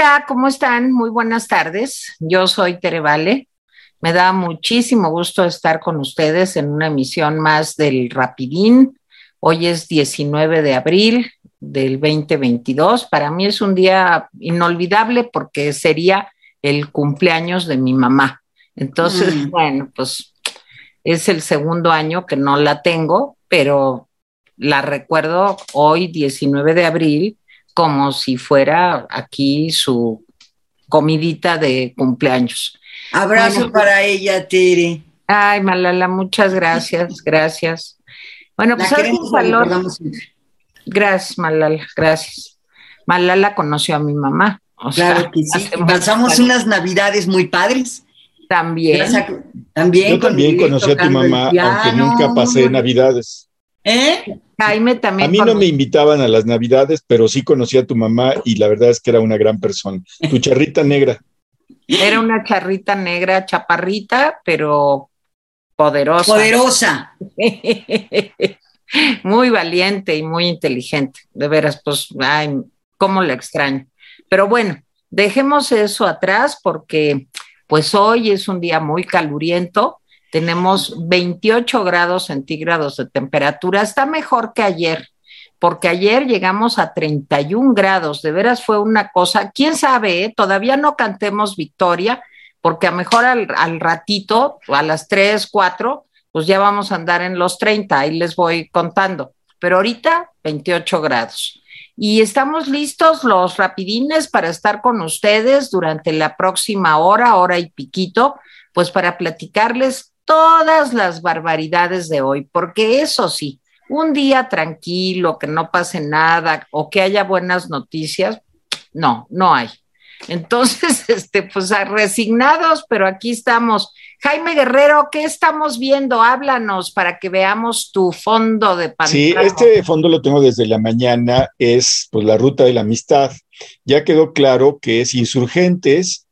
Hola, ¿cómo están? Muy buenas tardes. Yo soy Tere Vale. Me da muchísimo gusto estar con ustedes en una emisión más del Rapidín. Hoy es 19 de abril del 2022. Para mí es un día inolvidable porque sería el cumpleaños de mi mamá. Entonces, mm. bueno, pues es el segundo año que no la tengo, pero la recuerdo hoy, 19 de abril, como si fuera aquí su comidita de cumpleaños. Abrazo para ella, Tere. Ay, Malala, muchas gracias, gracias. Bueno, pues un valor. Gracias, Malala, gracias. Malala conoció a mi mamá. claro que sí. Pasamos unas navidades muy padres. También. también Yo también conocí a tu mamá, aunque nunca pasé navidades. ¿Eh? Jaime también. A mí no me invitaban a las Navidades, pero sí conocí a tu mamá y la verdad es que era una gran persona. Tu charrita negra. Era una charrita negra, chaparrita, pero poderosa. Poderosa. muy valiente y muy inteligente. De veras, pues, ay, cómo la extraño. Pero bueno, dejemos eso atrás porque pues hoy es un día muy caluriento tenemos 28 grados centígrados de temperatura. Está mejor que ayer, porque ayer llegamos a 31 grados. De veras fue una cosa, quién sabe, eh? todavía no cantemos victoria, porque a mejor al, al, ratito, a las 3, 4, pues ya vamos a andar en los 30, ahí les voy contando. Pero ahorita 28 grados. Y estamos listos los rapidines para estar con ustedes durante la próxima hora, hora y piquito, pues para platicarles todas las barbaridades de hoy, porque eso sí, un día tranquilo, que no pase nada o que haya buenas noticias, no, no hay. Entonces, este, pues resignados, pero aquí estamos. Jaime Guerrero, ¿qué estamos viendo? Háblanos para que veamos tu fondo de pantalla. Sí, este fondo lo tengo desde la mañana, es pues la ruta de la amistad. Ya quedó claro que es insurgentes,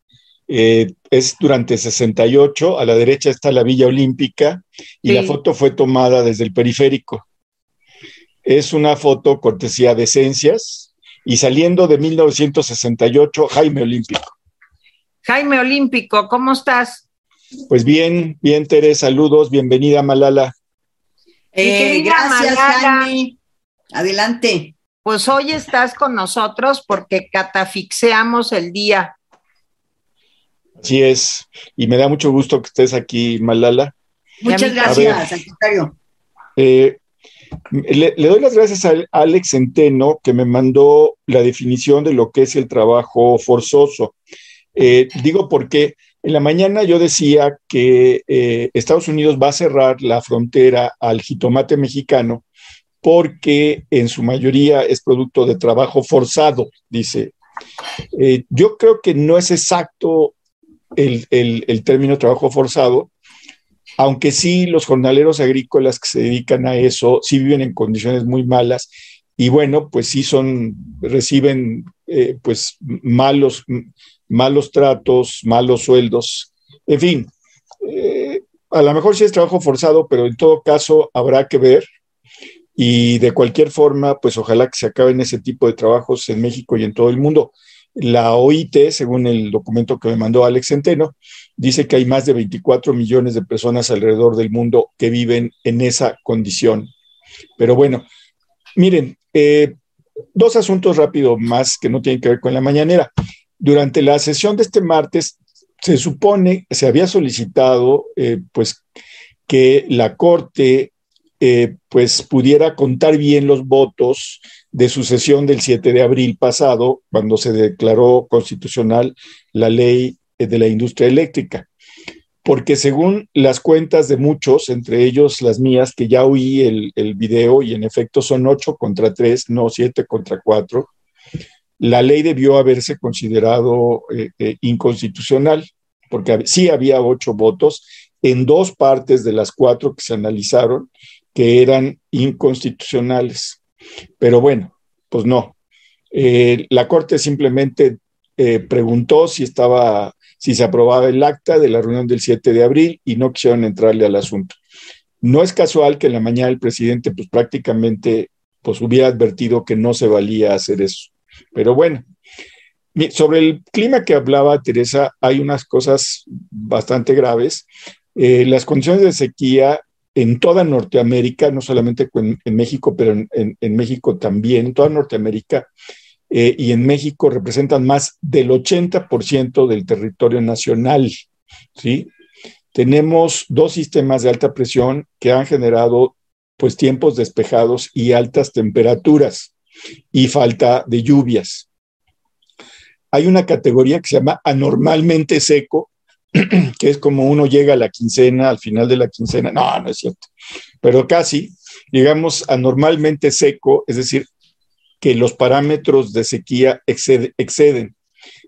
eh, es durante 68, a la derecha está la Villa Olímpica y la foto fue tomada desde el periférico. Es una foto cortesía de Esencias y saliendo de 1968, Jaime Olímpico. Jaime Olímpico, ¿cómo estás? Pues bien, bien, Tere, saludos, bienvenida, Malala. Eh, gracias, Jaime. Adelante. Pues hoy estás con nosotros porque catafixeamos el día Así es, y me da mucho gusto que estés aquí, Malala. Muchas gracias, secretario. Eh, le, doy las gracias a Alex Centeno que me mandó la definición de lo que es el trabajo forzoso. Eh, digo porque en la mañana yo decía que eh, Estados Unidos va a cerrar la frontera al jitomate mexicano porque en su mayoría es producto de trabajo forzado, dice. yo creo que no es exacto el, el, término trabajo forzado, aunque sí los jornaleros agrícolas que se dedican a eso sí viven en condiciones muy malas y bueno, pues sí son, reciben eh, pues malos, malos tratos, malos sueldos, en fin, eh, a lo mejor sí es trabajo forzado, pero en todo caso habrá que ver y de cualquier forma, pues ojalá que se acaben ese tipo de trabajos en México y en todo el mundo. La OIT, según el documento que me mandó Alex Centeno, dice que hay más de 24 millones de personas alrededor del mundo que viven en esa condición. Pero bueno, miren, eh, dos asuntos rápidos más que no tienen que ver con la mañanera. Durante la sesión de este martes, se supone, se había solicitado, eh, pues, que la Corte eh, pues pudiera contar bien los votos de su sesión del 7 de abril pasado, cuando se declaró constitucional la ley de la industria eléctrica. Porque según las cuentas de muchos, entre ellos las mías, que ya oí el, el video y en efecto son 8 contra 3, no 7 contra 4, la ley debió haberse considerado eh, eh, inconstitucional, porque sí había ocho votos en dos partes de las cuatro que se analizaron que eran inconstitucionales. Pero bueno, pues no. Eh, la Corte simplemente eh, preguntó si estaba, si se aprobaba el acta de la reunión del 7 de abril y no quisieron entrarle al asunto. No es casual que en la mañana el presidente pues prácticamente pues hubiera advertido que no se valía hacer eso. Pero bueno, sobre el clima que hablaba Teresa, hay unas cosas bastante graves. Eh, las condiciones de sequía en toda Norteamérica, no solamente en, México, pero en, México también, en toda Norteamérica eh, y en México representan más del 80% del territorio nacional. ¿sí? Tenemos dos sistemas de alta presión que han generado pues tiempos despejados y altas temperaturas y falta de lluvias. Hay una categoría que se llama anormalmente seco, que es como uno llega a la quincena, al final de la quincena, no, no es cierto, pero casi, digamos, anormalmente seco, es decir, que los parámetros de sequía exceden,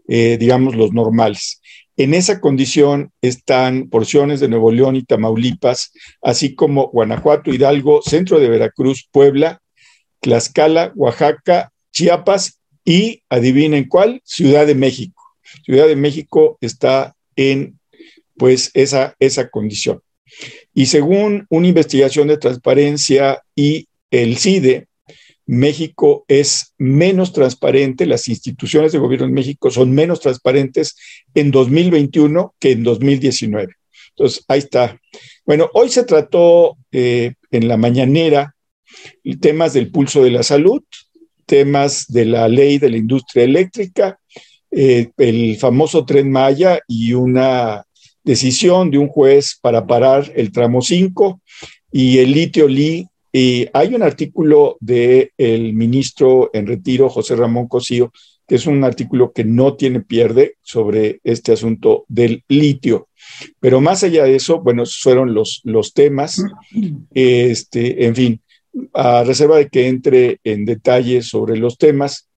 eh, digamos, los normales. En esa condición están porciones de Nuevo León y Tamaulipas, así como Guanajuato, Hidalgo, centro de Veracruz, Puebla, Tlaxcala, Oaxaca, Chiapas y, adivinen cuál, Ciudad de México. Ciudad de México está en pues esa, esa condición. Y según una investigación de transparencia y el CIDE, México es menos transparente, las instituciones de gobierno en México son menos transparentes en 2021 que en 2019. Entonces, ahí está. Bueno, hoy se trató eh, en la mañanera temas del pulso de la salud, temas de la ley de la industria eléctrica, eh, el famoso tren Maya y una decisión de un juez para parar el tramo 5 y el litio Li. Y hay un artículo del el ministro en retiro, José Ramón Cosío, que es un artículo que no tiene pierde sobre este asunto del litio. Pero más allá de eso, bueno, fueron los, los temas. Este, en fin, a reserva de que entre en detalle sobre los temas,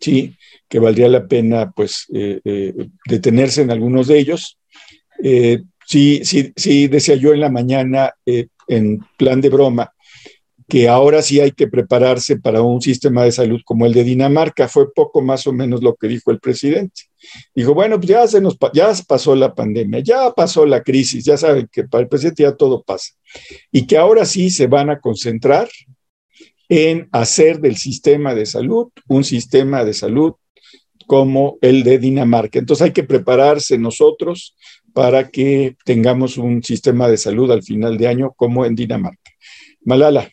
sí, que valdría la pena pues eh, eh, detenerse en algunos de ellos. Eh, sí, sí, sí, decía yo en la mañana, eh, en plan de broma, que ahora sí hay que prepararse para un sistema de salud como el de Dinamarca. Fue poco más o menos lo que dijo el presidente. Dijo, bueno, pues ya, se nos, ya pasó la pandemia, ya pasó la crisis, ya saben que para el presidente ya todo pasa. Y que ahora sí se van a concentrar en hacer del sistema de salud un sistema de salud como el de Dinamarca. Entonces hay que prepararse nosotros para que tengamos un sistema de salud al final de año como en Dinamarca. Malala.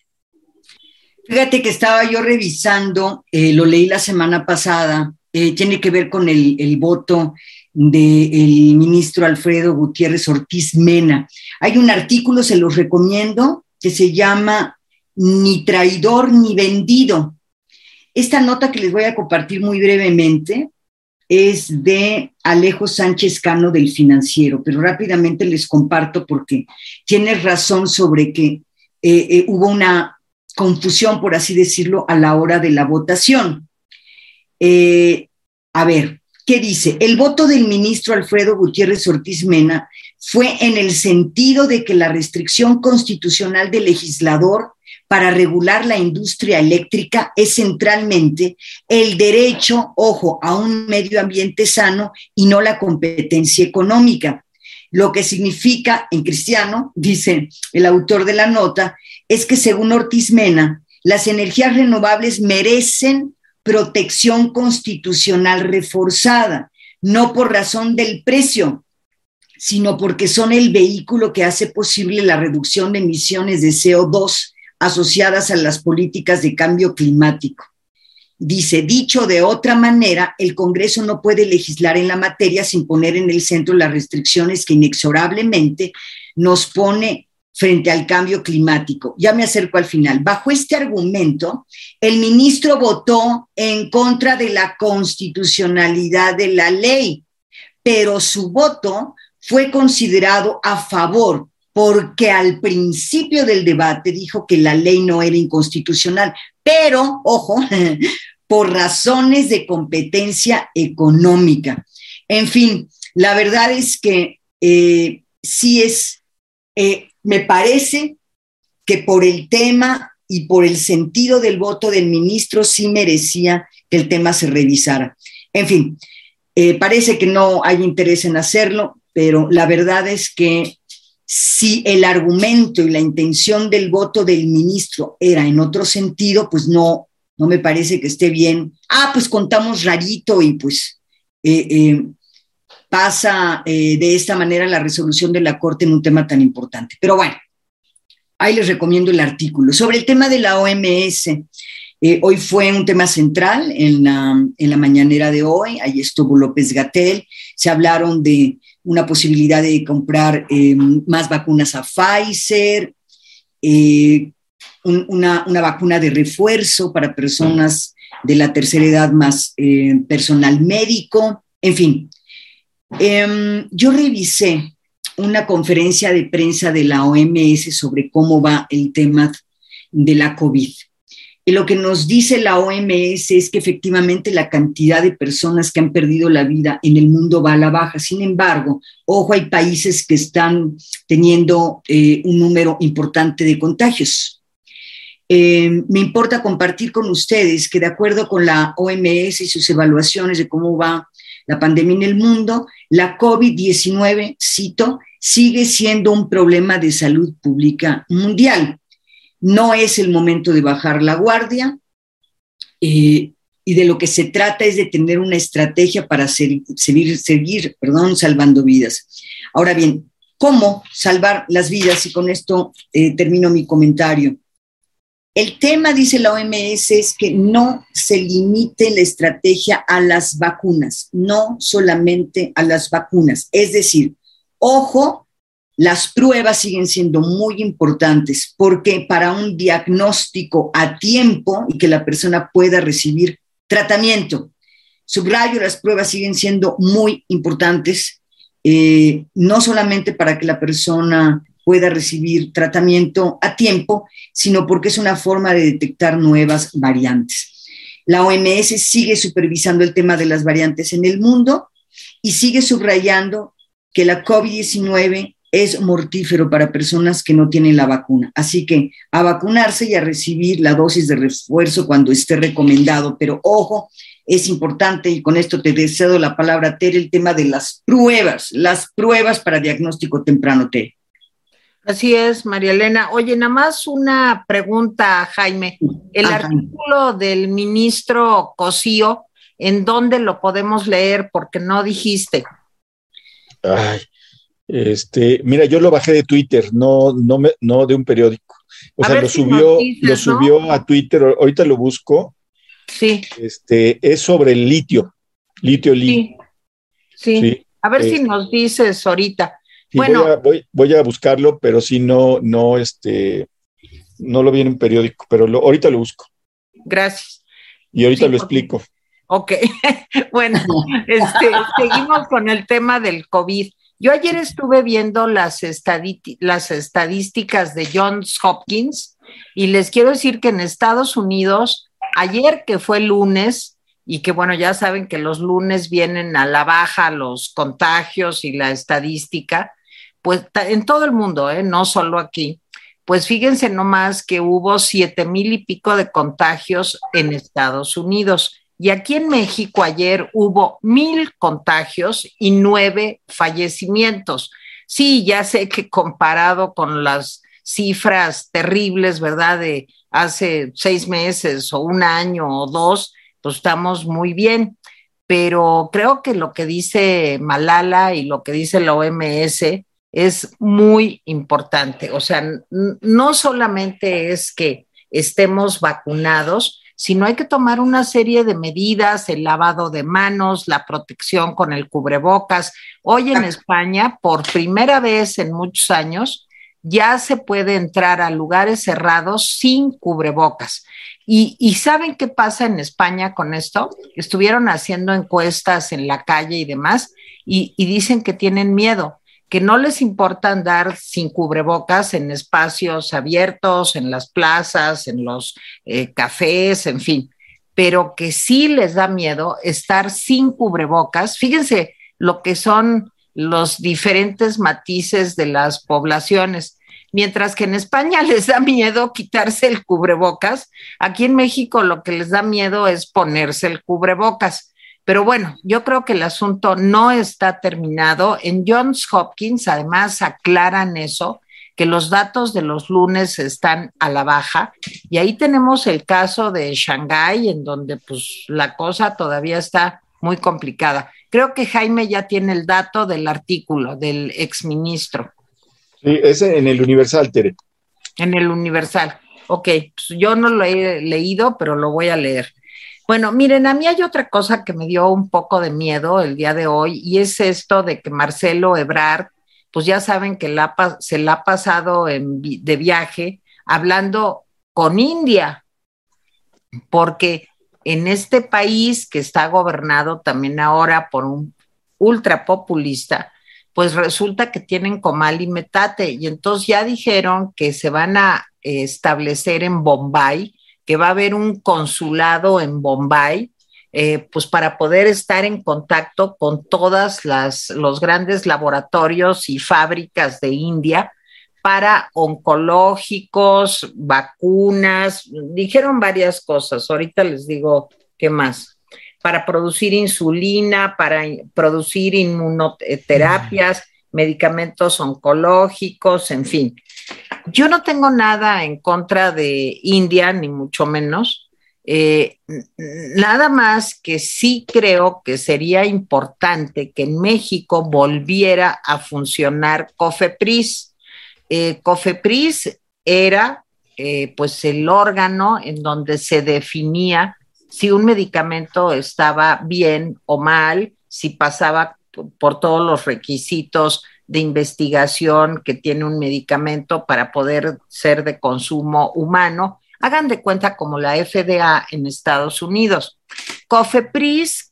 Fíjate que estaba yo revisando, eh, lo leí la semana pasada, eh, tiene que ver con el, el voto del ministro Alfredo Gutiérrez Ortiz Mena. Hay un artículo, se los recomiendo, que se llama Ni traidor ni vendido. Esta nota que les voy a compartir muy brevemente es de Alejo Sánchez Cano del Financiero, pero rápidamente les comparto porque tiene razón sobre que eh, eh, hubo una confusión, por así decirlo, a la hora de la votación. Eh, a ver, ¿qué dice? El voto del ministro Alfredo Gutiérrez Ortiz Mena fue en el sentido de que la restricción constitucional del legislador para regular la industria eléctrica es centralmente el derecho, ojo, a un medio ambiente sano y no la competencia económica. Lo que significa en cristiano, dice el autor de la nota, es que según Ortiz Mena, las energías renovables merecen protección constitucional reforzada, no por razón del precio, sino porque son el vehículo que hace posible la reducción de emisiones de CO2 asociadas a las políticas de cambio climático. Dice, dicho de otra manera, el Congreso no puede legislar en la materia sin poner en el centro las restricciones que inexorablemente nos pone frente al cambio climático. Ya me acerco al final. Bajo este argumento, el ministro votó en contra de la constitucionalidad de la ley, pero su voto fue considerado a favor porque al principio del debate dijo que la ley no era inconstitucional, pero, ojo, por razones de competencia económica. En fin, la verdad es que eh, sí es, eh, me parece que por el tema y por el sentido del voto del ministro sí merecía que el tema se revisara. En fin, eh, parece que no hay interés en hacerlo, pero la verdad es que si el argumento y la intención del voto del ministro era en otro sentido, pues no, no me parece que esté bien. Ah, pues contamos rarito y pues eh, eh, pasa eh, de esta manera la resolución de la Corte en un tema tan importante. Pero bueno, ahí les recomiendo el artículo. Sobre el tema de la OMS, hoy fue un tema central en la, en la mañanera de hoy, ahí estuvo López Gatel, se hablaron de una posibilidad de comprar más vacunas a Pfizer, una, vacuna de refuerzo para personas de la tercera edad más eh, personal médico, en fin. Em, yo revisé una conferencia de prensa de la OMS sobre cómo va el tema de la COVID. Y lo que nos dice la OMS es que efectivamente la cantidad de personas que han perdido la vida en el mundo va a la baja. Sin embargo, ojo, hay países que están teniendo eh, un número importante de contagios. Eh, me importa compartir con ustedes que de acuerdo con la OMS y sus evaluaciones de cómo va la pandemia en el mundo, la COVID-19, cito, sigue siendo un problema de salud pública mundial. No es el momento de bajar la guardia eh, y de lo que se trata es de tener una estrategia para seguir, salvando vidas. Ahora bien, ¿cómo salvar las vidas? Y con esto eh, termino mi comentario. El tema, dice la OMS, es que no se limite la estrategia a las vacunas, no solamente a las vacunas. Es decir, ojo, las pruebas siguen siendo muy importantes porque para un diagnóstico a tiempo y que la persona pueda recibir tratamiento. Subrayo, las pruebas siguen siendo muy importantes, eh, no solamente para que la persona pueda recibir tratamiento a tiempo, sino porque es una forma de detectar nuevas variantes. La OMS sigue supervisando el tema de las variantes en el mundo y sigue subrayando que la COVID-19 es mortífero para personas que no tienen la vacuna. Así que a vacunarse y a recibir la dosis de refuerzo cuando esté recomendado. Pero ojo, es importante, y con esto te deseo la palabra, Tere, el tema de las pruebas, las pruebas para diagnóstico temprano, Tere. Así es, María Elena. Oye, nada más una pregunta, Jaime. El artículo del ministro Cosío, ¿en dónde lo podemos leer? Porque no dijiste. Ay, este, mira, yo lo bajé de Twitter, no, no, me, no de un periódico. O sea, lo subió, lo subió a Twitter, ahorita lo busco. Sí. Este, es sobre el litio, litio, litio. Sí. sí. A ver si nos dices ahorita bueno, voy a, buscarlo, pero si no, no, este, no lo vi en un periódico, pero ahorita lo busco. Gracias. Y ahorita lo explico. Ok, bueno, este, seguimos con el tema del COVID. Yo ayer estuve viendo las, las estadísticas de Johns Hopkins y les quiero decir que en Estados Unidos, ayer que fue lunes, y que bueno, ya saben que los lunes vienen a la baja los contagios y la estadística, pues en todo el mundo, ¿eh? no solo aquí, pues fíjense nomás que hubo siete mil y pico de contagios en Estados Unidos. Y aquí en México ayer hubo mil contagios y nueve fallecimientos. Sí, ya sé que comparado con las cifras terribles, ¿verdad? De hace seis meses o un año o dos, pues estamos muy bien. Pero creo que lo que dice Malala y lo que dice la OMS es muy importante. O sea, no solamente es que estemos vacunados, sino hay que tomar una serie de medidas, el lavado de manos, la protección con el cubrebocas. Hoy en España, por primera vez en muchos años, ya se puede entrar a lugares cerrados sin cubrebocas. Y, ¿saben qué pasa en España con esto? Estuvieron haciendo encuestas en la calle y demás y dicen que tienen miedo que no les importa andar sin cubrebocas en espacios abiertos, en las plazas, en los eh, cafés, en fin, pero que sí les da miedo estar sin cubrebocas. Fíjense lo que son los diferentes matices de las poblaciones. Mientras que en España les da miedo quitarse el cubrebocas, aquí en México lo que les da miedo es ponerse el cubrebocas. Pero bueno, yo creo que el asunto no está terminado. En Johns Hopkins, además, aclaran eso, que los datos de los lunes están a la baja y ahí tenemos el caso de Shanghái en donde pues la cosa todavía está muy complicada. Creo que Jaime ya tiene el dato del artículo del exministro. Sí, es en el Universal, Tere. En el Universal. Ok, pues yo no lo he leído, pero lo voy a leer. Bueno, miren, a mí hay otra cosa que me dio un poco de miedo el día de hoy y es esto de que Marcelo Ebrard, pues ya saben que se la ha pasado de viaje hablando con India, porque en este país que está gobernado también ahora por un ultrapopulista, pues resulta que tienen comal y metate y entonces ya dijeron que se van a establecer en Bombay, que va a haber un consulado en Bombay, eh, pues para poder estar en contacto con todas las los grandes laboratorios y fábricas de India para oncológicos, vacunas, dijeron varias cosas, ahorita les digo qué más, para producir insulina, para producir inmunoterapias, medicamentos oncológicos, en fin. Yo no tengo nada en contra de India, ni mucho menos. Eh, nada más que sí creo que sería importante que en México volviera a funcionar COFEPRIS eh, COFEPRIS era eh, pues el órgano en donde se definía si un medicamento estaba bien o mal, si pasaba por todos los requisitos de investigación que tiene un medicamento para poder ser de consumo humano. Hagan de cuenta como la FDA en Estados Unidos. COFEPRIS,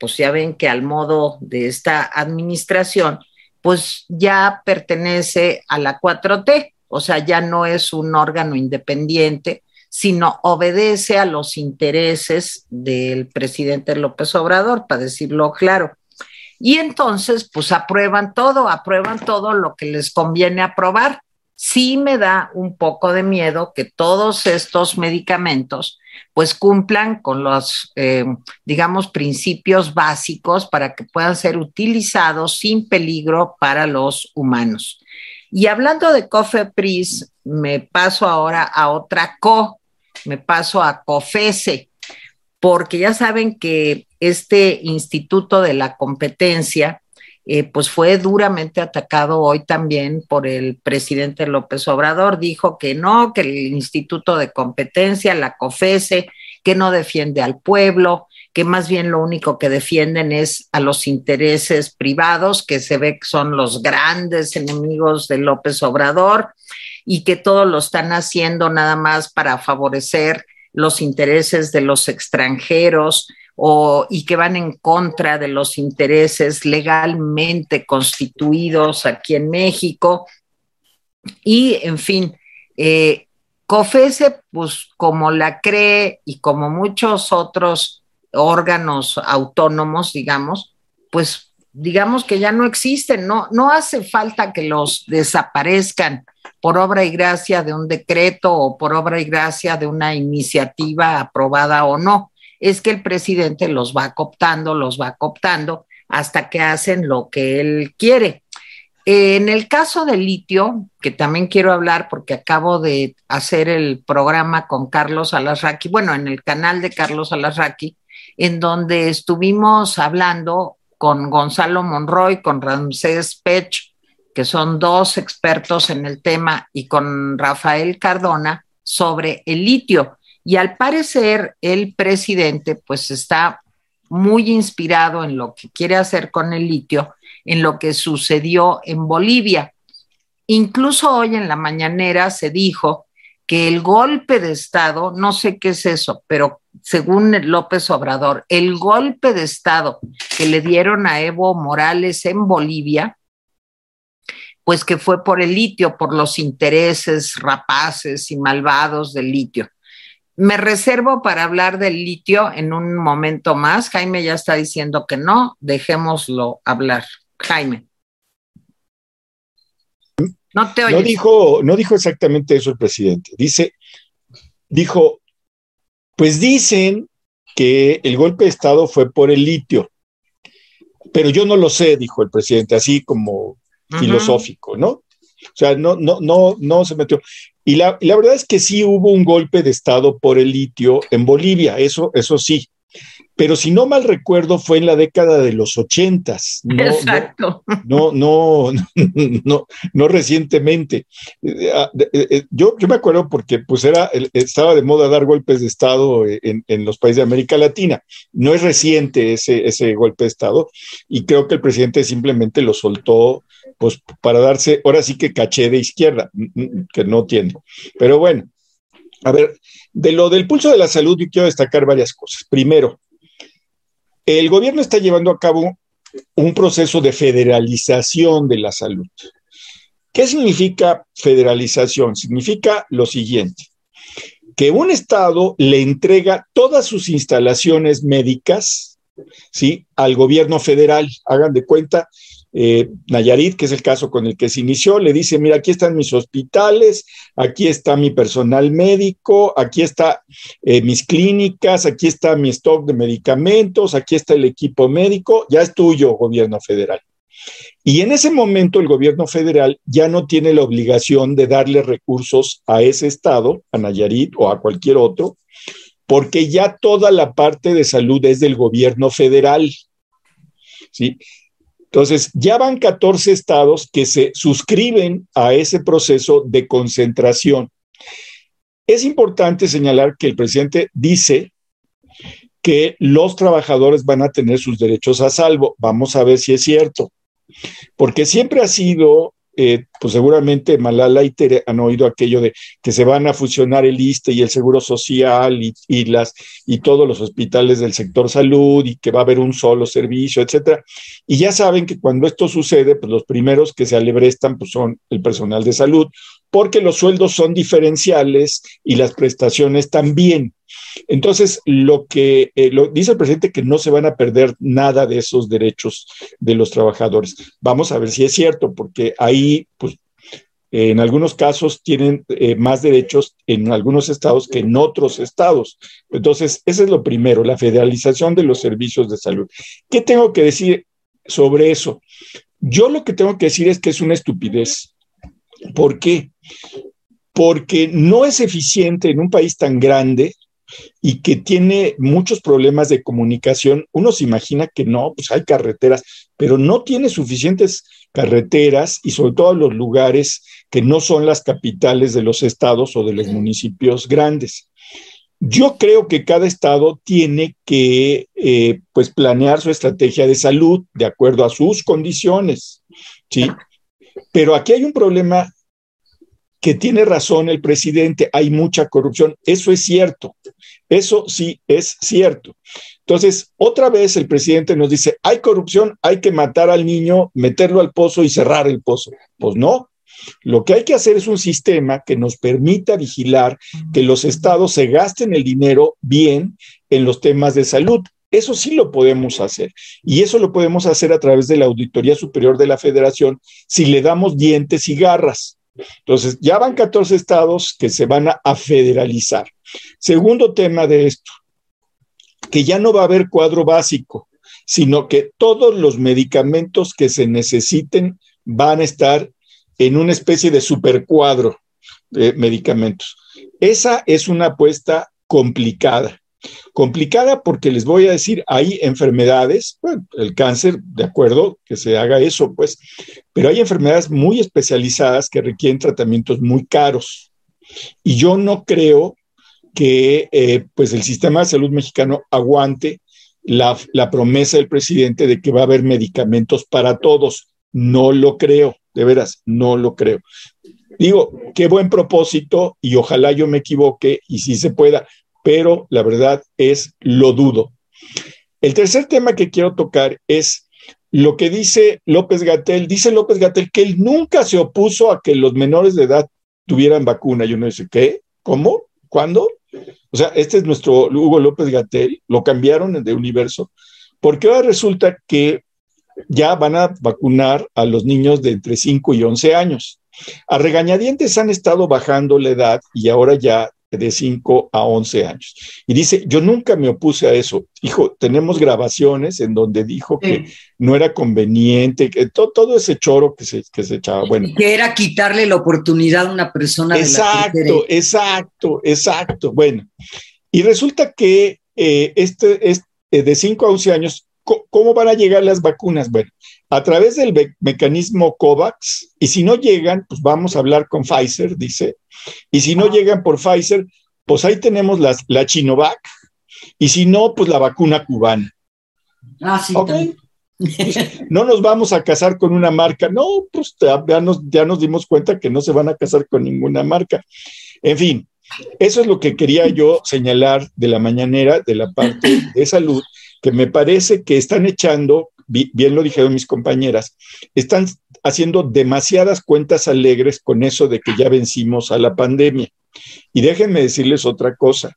pues ya ven que al modo de esta administración, pues ya pertenece a la 4T, o sea, ya no es un órgano independiente, sino obedece a los intereses del presidente López Obrador, para decirlo claro. Y entonces, pues aprueban todo, aprueban todo lo que les conviene aprobar. Sí me da un poco de miedo que todos estos medicamentos pues cumplan con los, eh, digamos, principios básicos para que puedan ser utilizados sin peligro para los humanos. Y hablando de COFEPRIS, me paso ahora a otra CO, me paso a COFESE, porque ya saben que este Instituto de la Competencia, eh, pues fue duramente atacado hoy también por el presidente López Obrador. Dijo que no, que el Instituto de Competencia, la COFESE, que no defiende al pueblo, que más bien lo único que defienden es a los intereses privados, que se ve que son los grandes enemigos de López Obrador y que todo lo están haciendo nada más para favorecer los intereses de los extranjeros, o, y que van en contra de los intereses legalmente constituidos aquí en México. Y, en fin, eh, COFESE, pues como la cree y como muchos otros órganos autónomos, digamos, pues digamos que ya no existen, no, no hace falta que los desaparezcan por obra y gracia de un decreto o por obra y gracia de una iniciativa aprobada o no es que el presidente los va cooptando, los va cooptando hasta que hacen lo que él quiere. En el caso del litio, que también quiero hablar porque acabo de hacer el programa con Carlos Alasraqui, bueno, en el canal de Carlos Alasraqui, en donde estuvimos hablando con Gonzalo Monroy, con Ramsés Pech, que son dos expertos en el tema, y con Rafael Cardona sobre el litio. Y al parecer el presidente pues está muy inspirado en lo que quiere hacer con el litio, en lo que sucedió en Bolivia. Incluso hoy en la mañanera se dijo que el golpe de Estado, no sé qué es eso, pero según López Obrador, el golpe de Estado que le dieron a Evo Morales en Bolivia, pues que fue por el litio, por los intereses rapaces y malvados del litio. Me reservo para hablar del litio en un momento más. Jaime ya está diciendo que no, dejémoslo hablar. Jaime. No te oyes. No dijo, no dijo exactamente eso el presidente. Dice, dijo, pues dicen que el golpe de Estado fue por el litio, pero yo no lo sé, dijo el presidente, así como filosófico, ¿no? O sea, no, no, no, no se metió. Y la, y la verdad es que sí hubo un golpe de Estado por el litio en Bolivia, eso, eso sí pero si no mal recuerdo fue en la década de los ochentas. No, Exacto. No, no, no, no, recientemente. Eh, ah, eh, eh, yo, yo me acuerdo porque pues era, estaba de moda dar golpes de Estado en, en, los países de América Latina. No es reciente ese, ese golpe de Estado y creo que el presidente simplemente lo soltó pues para darse, ahora sí que caché de izquierda, que no tiene. Pero bueno, a ver, de lo del pulso de la salud yo quiero destacar varias cosas. Primero, el gobierno está llevando a cabo un proceso de federalización de la salud. ¿Qué significa federalización? Significa lo siguiente, que un Estado le entrega todas sus instalaciones médicas al gobierno federal. Hagan de cuenta eh, Nayarit, que es el caso con el que se inició, le dice, mira, aquí están mis hospitales, aquí está mi personal médico, aquí está eh, mis clínicas, aquí está mi stock de medicamentos, aquí está el equipo médico, ya es tuyo, gobierno federal. Y en ese momento el gobierno federal ya no tiene la obligación de darle recursos a ese estado, a Nayarit o a cualquier otro, porque ya toda la parte de salud es del gobierno federal. ¿sí? Entonces, ya van 14 estados que se suscriben a ese proceso de concentración. Es importante señalar que el presidente dice que los trabajadores van a tener sus derechos a salvo. Vamos a ver si es cierto, porque siempre ha sido eh, pues seguramente Malala y Tere han oído aquello de que se van a fusionar el ISTE y el Seguro Social y, las, y todos los hospitales del sector salud y que va a haber un solo servicio, etcétera. Y ya saben que cuando esto sucede, pues los primeros que se alebrestan pues son el personal de salud, porque los sueldos son diferenciales y las prestaciones también. Entonces, lo que eh, dice el presidente que no se van a perder nada de esos derechos de los trabajadores. Vamos a ver si es cierto, porque ahí, pues, en algunos casos tienen eh, más derechos en algunos estados que en otros estados. Entonces, ese es lo primero, la federalización de los servicios de salud. ¿Qué tengo que decir sobre eso? Yo lo que tengo que decir es que es una estupidez. ¿Por qué? Porque no es eficiente en un país tan grande y que tiene muchos problemas de comunicación, uno se imagina que no, pues hay carreteras, pero no tiene suficientes carreteras y sobre todo los lugares que no son las capitales de los estados o de los municipios grandes. Yo creo que cada estado tiene que eh, pues planear su estrategia de salud de acuerdo a sus condiciones, ¿sí? Pero aquí hay un problema que tiene razón el presidente, hay mucha corrupción. Eso es cierto, eso sí es cierto. Entonces, otra vez el presidente nos dice, hay corrupción, hay que matar al niño, meterlo al pozo y cerrar el pozo. Pues no, lo que hay que hacer es un sistema que nos permita vigilar que los estados se gasten el dinero bien en los temas de salud. Eso sí lo podemos hacer. Y eso lo podemos hacer a través de la Auditoría Superior de la Federación si le damos dientes y garras. Entonces, ya van 14 estados que se van a, federalizar. Segundo tema de esto, que ya no va a haber cuadro básico, sino que todos los medicamentos que se necesiten van a estar en una especie de supercuadro de medicamentos. Esa es una apuesta complicada. Complicada porque les voy a decir, hay enfermedades, el cáncer, de acuerdo, que se haga eso, pues, pero hay enfermedades muy especializadas que requieren tratamientos muy caros. Y yo no creo que eh, pues el sistema de salud mexicano aguante la, la promesa del presidente de que va a haber medicamentos para todos. No lo creo, de veras, no lo creo. Digo, qué buen propósito y ojalá yo me equivoque y si se pueda, pero la verdad es lo dudo. El tercer tema que quiero tocar es lo que dice López Gatel. Dice López Gatel que él nunca se opuso a que los menores de edad tuvieran vacuna. Y uno dice, ¿qué? ¿Cómo? ¿Cuándo? O sea, este es nuestro Hugo López Gatel, lo cambiaron de universo, porque ahora resulta que ya van a vacunar a los niños de entre 5 y 11 años. A regañadientes han estado bajando la edad y ahora ya de 5 a 11 años. Y dice, yo nunca me opuse a eso. Hijo, tenemos grabaciones en donde dijo que no era conveniente, que todo, ese choro que se, que se echaba. Bueno. Que era quitarle la oportunidad a una persona. Exacto, de la exacto, exacto. Bueno, y resulta que eh, este, es eh, de 5 a 11 años, ¿cómo van a llegar las vacunas? Bueno, a través del mecanismo COVAX, y si no llegan, pues vamos a hablar con Pfizer, dice, y si no llegan por Pfizer, pues ahí tenemos las, la Chinovac, y si no, pues la vacuna cubana. Ah, sí. no nos vamos a casar con una marca, no, pues ya nos, ya nos dimos cuenta que no se van a casar con ninguna marca. En fin, eso es lo que quería yo señalar de la mañanera, de la parte de salud, que me parece que están echando, bien lo dijeron mis compañeras, están haciendo demasiadas cuentas alegres con eso de que ya vencimos a la pandemia. Y déjenme decirles otra cosa.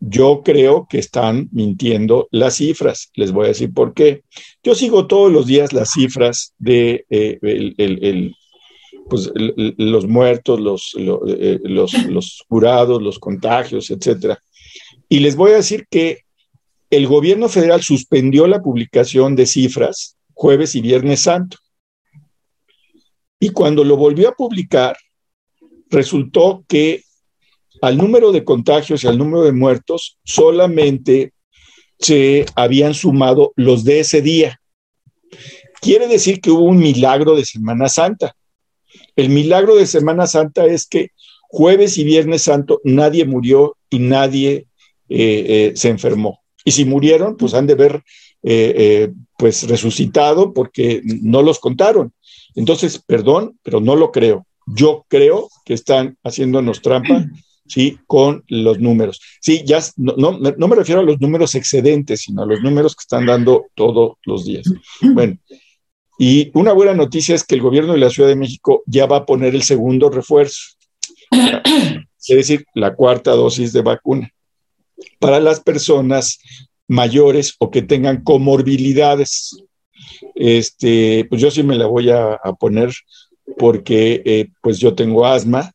Yo creo que están mintiendo las cifras. Les voy a decir por qué. Yo sigo todos los días las cifras de eh, pues, los muertos, los, eh, los, los, curados, los contagios, etcétera. Y les voy a decir que el gobierno federal suspendió la publicación de cifras jueves y viernes santo. Y cuando lo volvió a publicar, resultó que al número de contagios y al número de muertos solamente se habían sumado los de ese día. Quiere decir que hubo un milagro de Semana Santa. El milagro de Semana Santa es que jueves y viernes santo nadie murió y nadie eh, eh, se enfermó. Y si murieron, pues han de ver eh, pues resucitado porque no los contaron. Entonces, perdón, pero no lo creo. Yo creo que están haciéndonos trampa, sí, con los números. Sí, ya no, no, no me refiero a los números excedentes, sino a los números que están dando todos los días. Bueno, y una buena noticia es que el gobierno de la Ciudad de México ya va a poner el segundo refuerzo, es decir, la cuarta dosis de vacuna para las personas mayores o que tengan comorbilidades. Este, pues yo sí me la voy a, poner porque eh, pues yo tengo asma,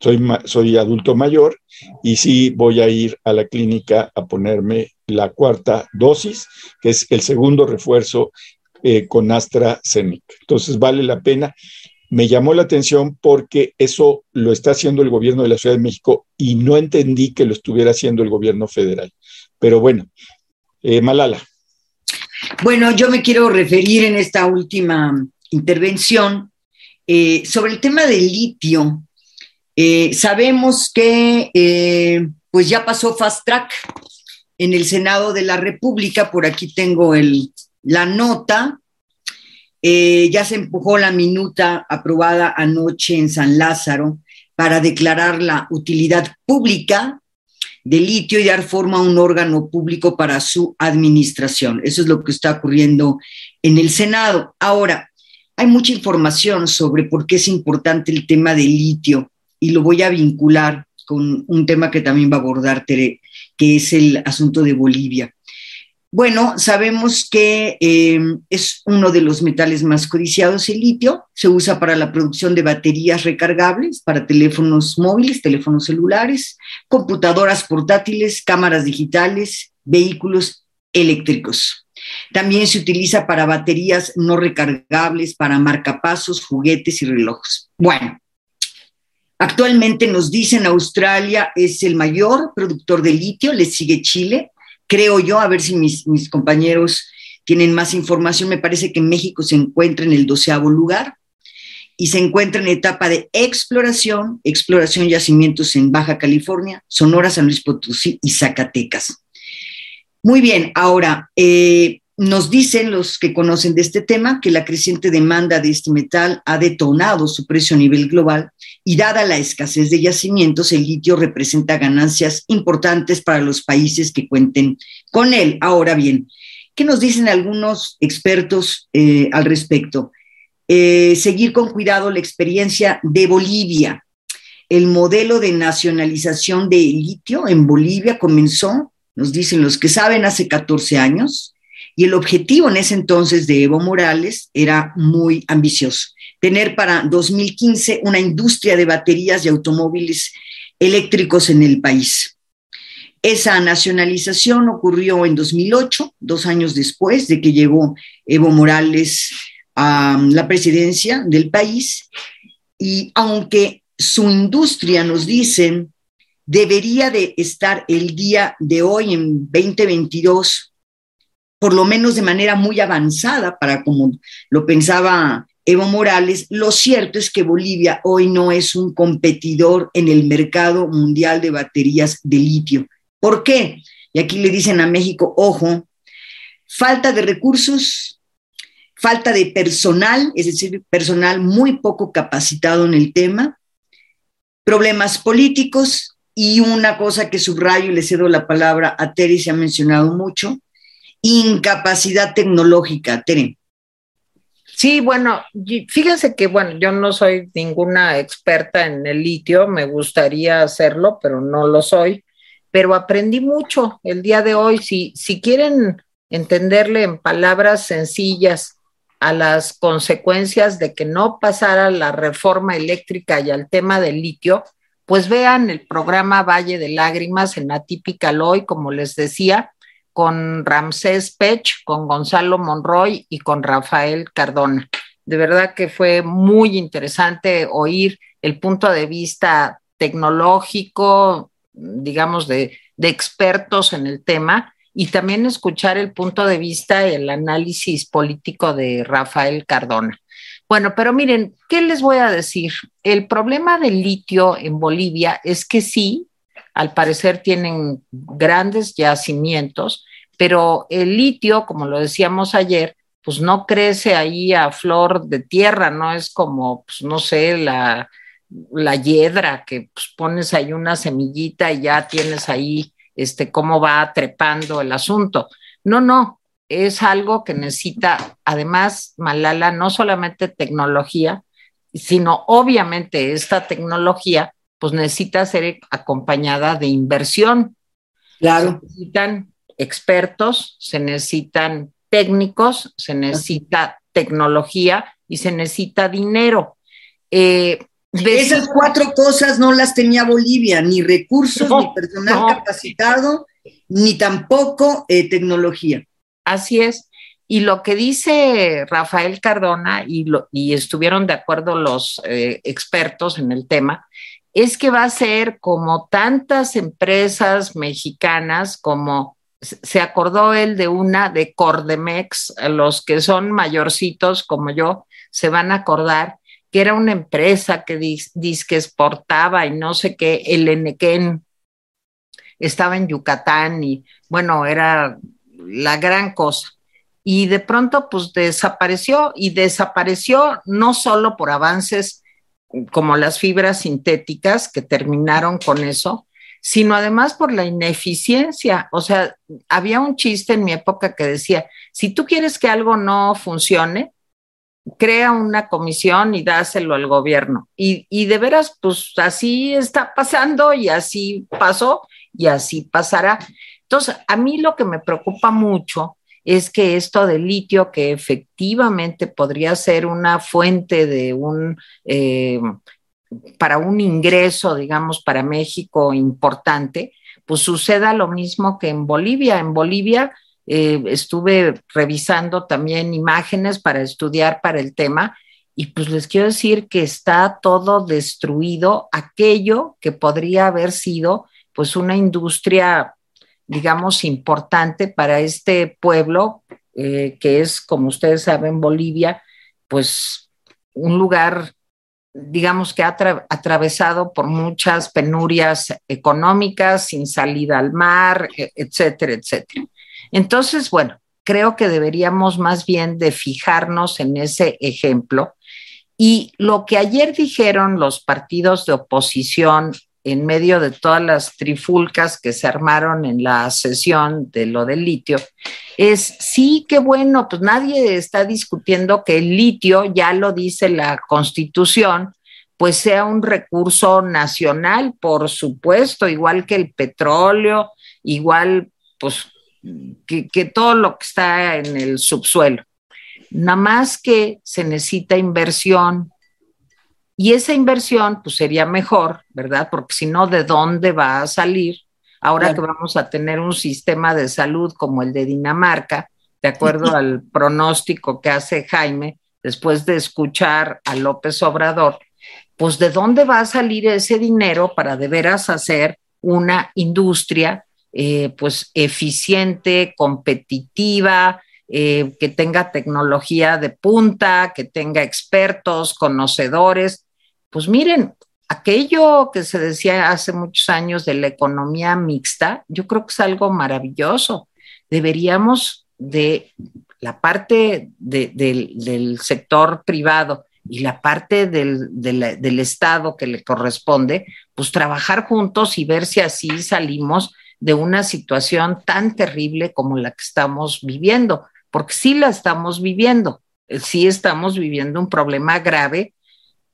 soy, soy adulto mayor y sí voy a ir a la clínica a ponerme la cuarta dosis, que es el segundo refuerzo eh, con AstraZeneca. Entonces vale la pena. Me llamó la atención porque eso lo está haciendo el gobierno de la Ciudad de México y no entendí que lo estuviera haciendo el gobierno federal. Pero bueno, eh, Malala. Bueno, yo me quiero referir en esta última intervención eh, sobre el tema del litio. sabemos que pues ya pasó fast track en el Senado de la República, por aquí tengo el la nota, eh, ya se empujó la minuta aprobada anoche en San Lázaro para declarar la utilidad pública de litio y dar forma a un órgano público para su administración. Eso es lo que está ocurriendo en el Senado. Ahora, hay mucha información sobre por qué es importante el tema del litio y lo voy a vincular con un tema que también va a abordar Tere, que es el asunto de Bolivia. Bueno, sabemos que eh, es uno de los metales más codiciados el litio. Se usa para la producción de baterías recargables para teléfonos móviles, teléfonos celulares, computadoras portátiles, cámaras digitales, vehículos eléctricos. También se utiliza para baterías no recargables, para marcapasos, juguetes y relojes. Bueno, actualmente nos dicen Australia es el mayor productor de litio, le sigue Chile, creo yo, a ver si mis, compañeros tienen más información, me parece que México se encuentra en el doceavo lugar y se encuentra en etapa de exploración, exploración yacimientos en Baja California, Sonora, San Luis Potosí y Zacatecas. Muy bien, ahora, eh, nos dicen los que conocen de este tema que la creciente demanda de este metal ha detonado su precio a nivel global y dada la escasez de yacimientos, el litio representa ganancias importantes para los países que cuenten con él. Ahora bien, ¿qué nos dicen algunos expertos eh, al respecto? Eh, seguir con cuidado la experiencia de Bolivia. El modelo de nacionalización de litio en Bolivia comenzó, nos dicen los que saben, hace 14 años y el objetivo en ese entonces de Evo Morales era muy ambicioso, tener para 2015 una industria de baterías y automóviles eléctricos en el país. Esa nacionalización ocurrió en 2008, dos años después de que llegó Evo Morales a la presidencia del país, y aunque su industria, nos dicen, debería de estar el día de hoy, en 2022, por lo menos de manera muy avanzada para como lo pensaba Evo Morales, lo cierto es que Bolivia hoy no es un competidor en el mercado mundial de baterías de litio. ¿Por qué? Y aquí le dicen a México, ojo, falta de recursos, falta de personal, es decir, personal muy poco capacitado en el tema, problemas políticos y una cosa que subrayo y le cedo la palabra a Tere, se ha mencionado mucho, incapacidad tecnológica, Tere. Sí, bueno, fíjense que, bueno, yo no soy ninguna experta en el litio, me gustaría hacerlo, pero no lo soy, pero aprendí mucho el día de hoy. Si, si quieren entenderle en palabras sencillas a las consecuencias de que no pasara la reforma eléctrica y al tema del litio, pues vean el programa Valle de Lágrimas en Atípica Loy, como les decía, con Ramsés Pech, con Gonzalo Monroy y con Rafael Cardona. De verdad que fue muy interesante oír el punto de vista tecnológico, digamos, de, expertos en el tema y también escuchar el punto de vista el análisis político de Rafael Cardona. Bueno, pero miren, ¿qué les voy a decir? El problema del litio en Bolivia es que sí, al parecer tienen grandes yacimientos, pero el litio, como lo decíamos ayer, pues no crece ahí a flor de tierra, no es como, pues no sé, la, la hiedra que pues, pones ahí una semillita y ya tienes ahí este cómo va trepando el asunto. No, no, es algo que necesita, además, Malala, no solamente tecnología, sino obviamente esta tecnología pues necesita ser acompañada de inversión. Claro. Se necesitan expertos, se necesitan técnicos, se necesita tecnología y se necesita dinero. Eh, Esas cuatro cosas no las tenía Bolivia, ni recursos, ni personal capacitado, ni tampoco eh, tecnología. Así es. Y lo que dice Rafael Cardona, y, lo, y estuvieron de acuerdo los eh, expertos en el tema, es que va a ser como tantas empresas mexicanas, como se acordó él de una de Cordemex, los que son mayorcitos como yo, se van a acordar que era una empresa que dice que exportaba y no sé qué, el Enequén estaba en Yucatán y bueno, era la gran cosa. Y de pronto pues desapareció y desapareció no solo por avances como las fibras sintéticas que terminaron con eso, sino además por la ineficiencia. O sea, había un chiste en mi época que decía, si tú quieres que algo no funcione, crea una comisión y dáselo al gobierno. Y, y de veras, pues así está pasando y así pasó y así pasará. Entonces, a mí lo que me preocupa mucho es que esto del litio, que efectivamente podría ser una fuente de un, eh, para un ingreso, digamos, para México importante, pues suceda lo mismo que en Bolivia. En Bolivia eh, estuve revisando también imágenes para estudiar para el tema y pues les quiero decir que está todo destruido, aquello que podría haber sido pues una industria digamos, importante para este pueblo, eh, que es, como ustedes saben, Bolivia, pues un lugar, digamos, que ha atravesado por muchas penurias económicas, sin salida al mar, e-, etcétera, etcétera. Entonces, bueno, creo que deberíamos más bien de fijarnos en ese ejemplo. Y lo que ayer dijeron los partidos de oposición en medio de todas las trifulcas que se armaron en la sesión de lo del litio, es sí, qué bueno, pues nadie está discutiendo que el litio, ya lo dice la constitución, pues sea un recurso nacional, por supuesto, igual que el petróleo, igual pues que, que todo lo que está en el subsuelo. Nada más que se necesita inversión, Y esa inversión, pues sería mejor, ¿verdad? Porque si no, ¿de dónde va a salir? Ahora que vamos a tener un sistema de salud como el de Dinamarca, de acuerdo al pronóstico que hace Jaime, después de escuchar a López Obrador, pues de dónde va a salir ese dinero para de veras hacer una industria eh, pues eficiente, competitiva, eh, que tenga tecnología de punta, que tenga expertos, conocedores. Pues miren, aquello que se decía hace muchos años de la economía mixta, yo creo que es algo maravilloso. Deberíamos de la parte del sector privado y la parte del, del, Estado que le corresponde, pues trabajar juntos y ver si así salimos de una situación tan terrible como la que estamos viviendo, porque sí la estamos viviendo, eh, sí estamos viviendo un problema grave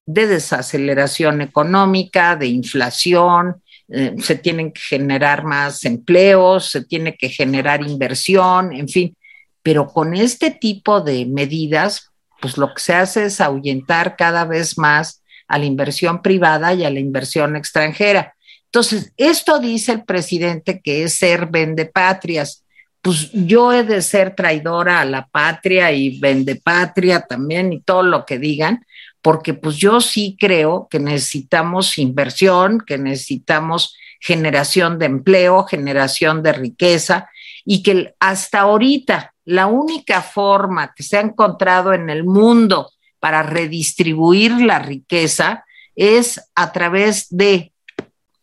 de desaceleración económica, de inflación, eh, se tienen que generar más empleos, se tiene que generar inversión, en fin, pero con este tipo de medidas, pues lo que se hace es ahuyentar cada vez más a la inversión privada y a la inversión extranjera. Entonces, esto dice el presidente que es ser vendepatrias. Pues yo he de ser traidora a la patria y vendepatria también y todo lo que digan, porque pues yo sí creo que necesitamos inversión, que necesitamos generación de empleo, generación de riqueza y que hasta ahorita la única forma que se ha encontrado en el mundo para redistribuir la riqueza es a través de,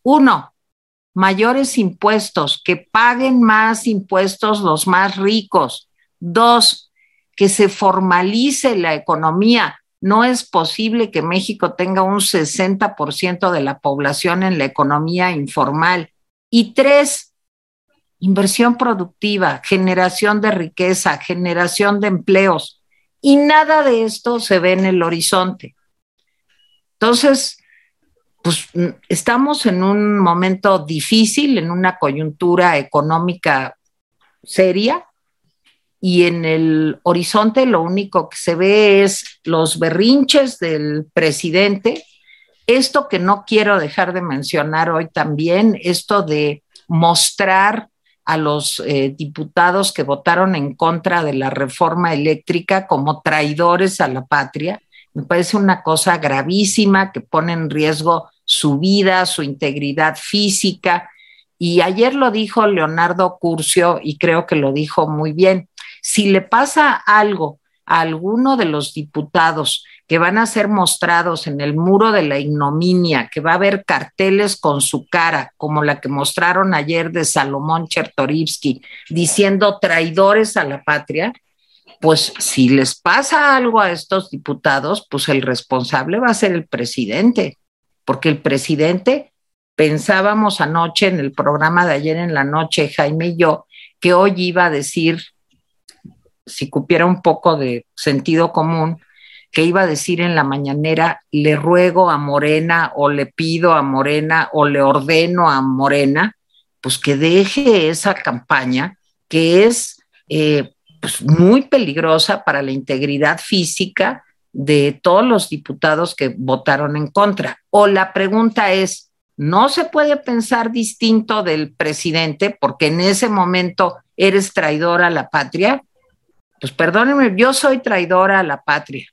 uno, mayores impuestos, que paguen más impuestos los más ricos. Dos, que se formalice la economía. No es posible que México tenga un 60% de la población en la economía informal. Y tres, inversión productiva, generación de riqueza, generación de empleos. Y nada de esto se ve en el horizonte. Entonces, pues estamos en un momento difícil, en una coyuntura económica seria, y en el horizonte lo único que se ve es los berrinches del presidente, esto que no quiero dejar de mencionar hoy también, esto de mostrar a los eh, diputados que votaron en contra de la reforma eléctrica como traidores a la patria. Me parece una cosa gravísima que pone en riesgo su vida, su integridad física. Y ayer lo dijo Leonardo Curcio y creo que lo dijo muy bien. Si le pasa algo a alguno de los diputados que van a ser mostrados en el muro de la ignominia, que va a haber carteles con su cara, como la que mostraron ayer de Salomón Chertorivsky, diciendo traidores a la patria, pues si les pasa algo a estos diputados, pues el responsable va a ser el presidente, porque el presidente, pensábamos anoche en el programa de ayer en la noche, Jaime y yo, que hoy iba a decir, si cupiera un poco de sentido común, que iba a decir en la mañanera, le ruego a Morena o le pido a Morena o le ordeno a Morena, pues que deje esa campaña que es eh, pues muy peligrosa para la integridad física de todos los diputados que votaron en contra. O la pregunta es, ¿no se puede pensar distinto del presidente porque en ese momento eres traidor a la patria? Pues perdónenme, yo soy traidora a la patria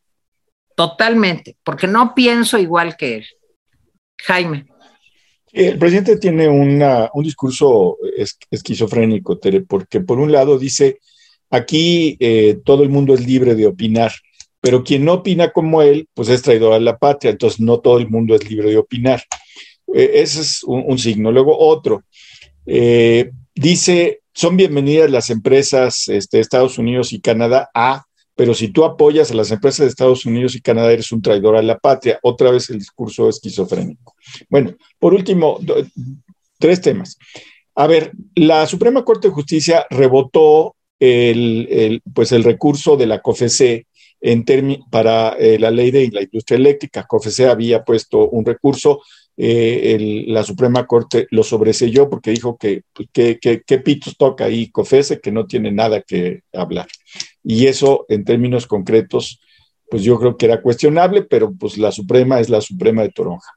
totalmente, porque no pienso igual que él. Jaime. El presidente tiene un discurso esquizofrénico, porque por un lado dice, aquí eh, todo el mundo es libre de opinar, pero quien no opina como él, pues es traidor a la patria, entonces no todo el mundo es libre de opinar. Eh, ese es un, signo. Luego otro, eh, dice, son bienvenidas las empresas de este, Estados Unidos y Canadá a pero si tú apoyas a las empresas de Estados Unidos y Canadá, eres un traidor a la patria. Otra vez el discurso esquizofrénico. Bueno, por último, tres temas. A ver, la Suprema Corte de Justicia rebotó el, pues el recurso de la COFECE en para eh, la ley de la industria eléctrica. COFECE había puesto un recurso, eh, la Suprema Corte lo sobreselló porque dijo que, pues, que, pitos toca ahí COFECE, que no tiene nada que hablar. Y eso, en términos concretos, pues yo creo que era cuestionable, pero pues la Suprema es la Suprema de Toronja.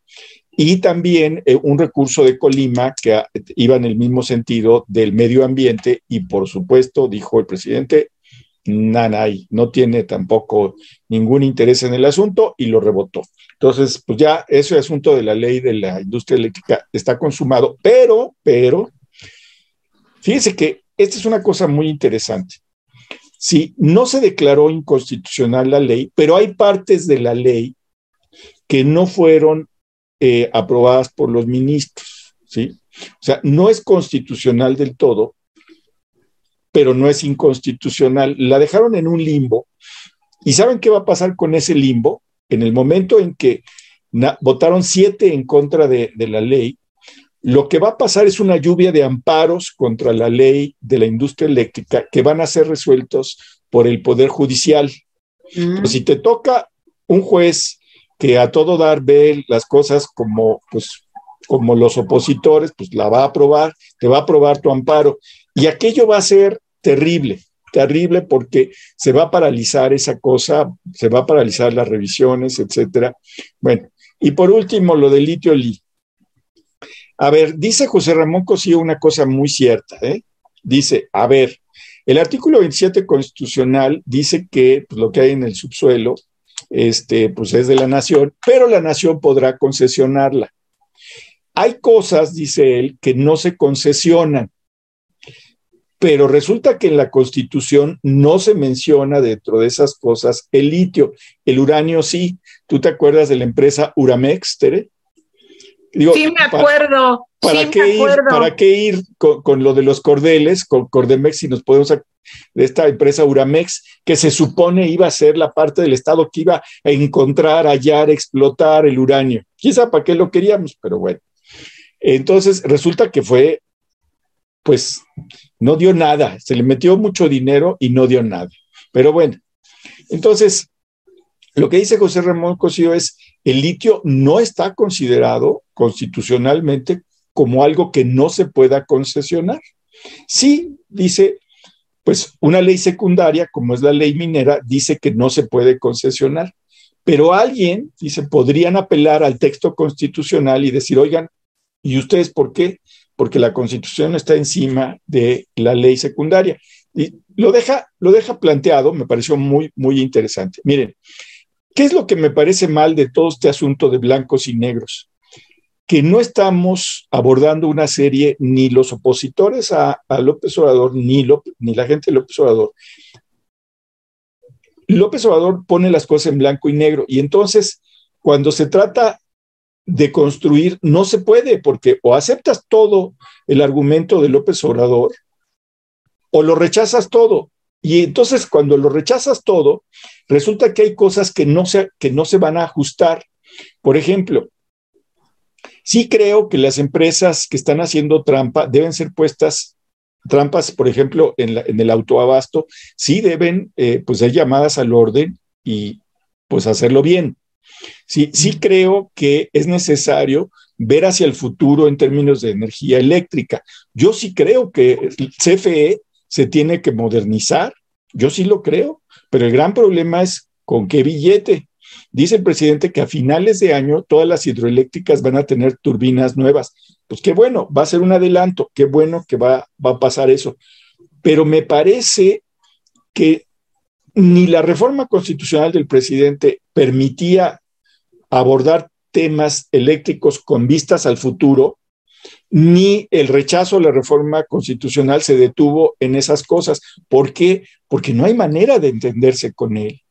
Y también eh, un recurso de Colima que iba en el mismo sentido del medio ambiente y por supuesto, dijo el presidente, Nanay no tiene tampoco ningún interés en el asunto y lo rebotó. Entonces, pues ya ese asunto de la ley de la industria eléctrica está consumado, pero, pero, fíjese que esta es una cosa muy interesante. Sí, no se declaró inconstitucional la ley, pero hay partes de la ley que no fueron eh, aprobadas por los ministros, ¿sí? O sea, no es constitucional del todo, pero no es inconstitucional. La dejaron en un limbo. ¿Y saben qué va a pasar con ese limbo? En el momento en que votaron siete en contra de, la ley, lo que va a pasar es una lluvia de amparos contra la ley de la industria eléctrica que van a ser resueltos por el Poder Judicial. Mm. si te toca un juez que a todo dar ve las cosas como, pues, como los opositores, pues la va a aprobar, te va a aprobar tu amparo. Y aquello va a ser terrible, terrible porque se va a paralizar esa cosa, se va a paralizar las revisiones, etcétera. Bueno, y por último, lo del litio li. A ver, dice José Ramón Cosío una cosa muy cierta, ¿eh? Dice, a ver, el artículo 27 constitucional dice que pues, lo que hay en el subsuelo este, pues es de la nación, pero la nación podrá concesionarla. Hay cosas, dice él, que no se concesionan pero resulta que en la Constitución no se menciona dentro de esas cosas el litio, el uranio sí. ¿Tú te acuerdas de la empresa Uramex, Tere? sí, me acuerdo. ¿Para, qué, Ir, ¿para qué ir con, lo de los cordeles, con Cordemex, si nos podemos de esta empresa Uramex, que se supone iba a ser la parte del Estado que iba a encontrar, hallar, explotar el uranio? Quizá para qué lo queríamos, pero bueno. Entonces, resulta que fue, pues, no dio nada, se le metió mucho dinero y no dio nada. Pero bueno, entonces, lo que dice José Ramón Cosío es, el litio no está considerado constitucionalmente como algo que no se pueda concesionar. Sí, dice, pues una ley secundaria, como es la ley minera, dice que no se puede concesionar. Pero alguien, dice, podrían apelar al texto constitucional y decir, oigan, ¿y ustedes por qué? Porque la constitución está encima de la ley secundaria. Y lo deja, lo deja planteado, me pareció muy, muy interesante. Miren, ¿qué es lo que me parece mal de todo este asunto de blancos y negros? Que no estamos abordando una serie, ni los opositores a, López Obrador, ni, ni la gente de López Obrador. López Obrador pone las cosas en blanco y negro y entonces cuando se trata de construir no se puede, porque o aceptas todo el argumento de López Obrador o lo rechazas todo. Y entonces cuando lo rechazas todo, resulta que hay cosas que no se, que no se van a ajustar. Por ejemplo, sí creo que las empresas que están haciendo trampa deben ser puestas trampas, por ejemplo, en, en el autoabasto, sí deben eh, pues ser llamadas al orden y pues hacerlo bien. Sí, sí creo que es necesario ver hacia el futuro en términos de energía eléctrica. Yo sí creo que el CFE se tiene que modernizar, yo sí lo creo, pero el gran problema es con qué billete. Dice el presidente que a finales de año todas las hidroeléctricas van a tener turbinas nuevas. Pues qué bueno, va a ser un adelanto, qué bueno que va, va a pasar eso. Pero me parece que ni la reforma constitucional del presidente permitía abordar temas eléctricos con vistas al futuro, ni el rechazo a la reforma constitucional se detuvo en esas cosas. ¿Por qué? Porque no hay manera de entenderse con él.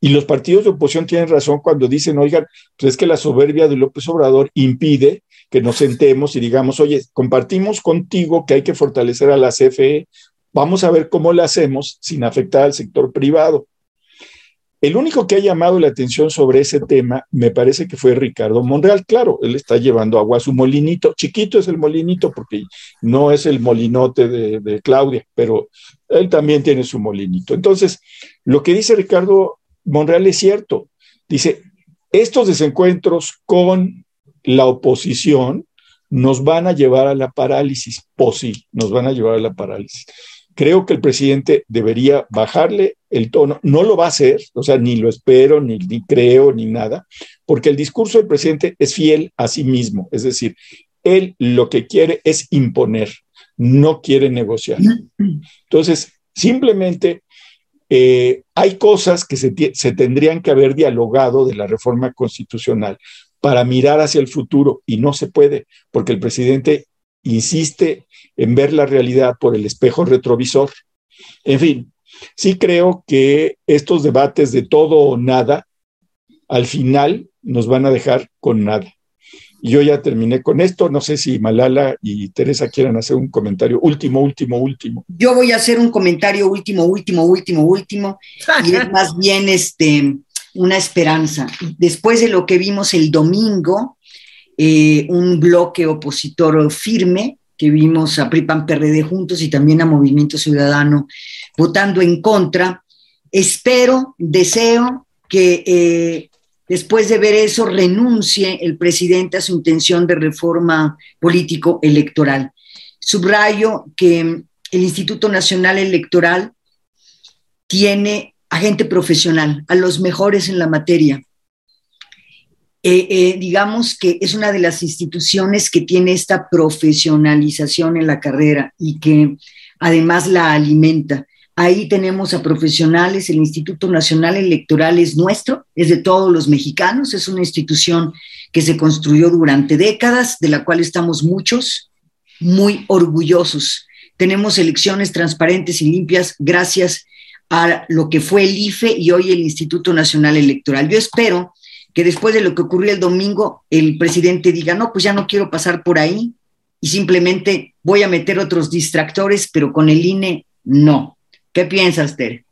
Y los partidos de oposición tienen razón cuando dicen, oigan, pues es que la soberbia de López Obrador impide que nos sentemos y digamos, oye, compartimos contigo que hay que fortalecer a la CFE, vamos a ver cómo la hacemos sin afectar al sector privado. El único que ha llamado la atención sobre ese tema me parece que fue Ricardo Monreal. Claro, él está llevando agua a su molinito. Chiquito es el molinito porque no es el molinote de, Claudia, pero él también tiene su molinito. Entonces, lo que dice Ricardo Monreal es cierto. Dice, estos desencuentros con la oposición nos van a llevar a la parálisis. Pues sí, nos van a llevar a la parálisis. Creo que el presidente debería bajarle el tono. No lo va a hacer, o sea, ni lo espero, ni, creo, ni nada, porque el discurso del presidente es fiel a sí mismo. Es decir, él lo que quiere es imponer, no quiere negociar. Entonces, simplemente eh, hay cosas que se, tendrían que haber dialogado de la reforma constitucional para mirar hacia el futuro y no se puede, porque el presidente insiste en ver la realidad por el espejo retrovisor. En fin, sí creo que estos debates de todo o nada, al final nos van a dejar con nada. Yo ya terminé con esto. No sé si Malala y Teresa quieran hacer un comentario último, último, último. Yo voy a hacer un comentario último, último, último, último. y es más bien este, una esperanza. Después de lo que vimos el domingo, eh, un bloque opositor firme, que vimos a PRIPAN PRD juntos y también a Movimiento Ciudadano votando en contra. Espero, deseo que eh, después de ver eso renuncie el presidente a su intención de reforma político electoral. Subrayo que el Instituto Nacional Electoral tiene a gente profesional, a los mejores en la materia. Eh, eh, digamos que es una de las instituciones que tiene esta profesionalización en la carrera y que además la alimenta. Ahí tenemos a profesionales, el Instituto Nacional Electoral es nuestro, es de todos los mexicanos, es una institución que se construyó durante décadas, de la cual estamos muchos muy orgullosos. Tenemos elecciones transparentes y limpias gracias a lo que fue el IFE y hoy el Instituto Nacional Electoral. Yo espero que después de lo que ocurrió el domingo, el presidente diga, no, pues ya no quiero pasar por ahí y simplemente voy a meter otros distractores, pero con el INE no. ¿Qué piensas, Tere?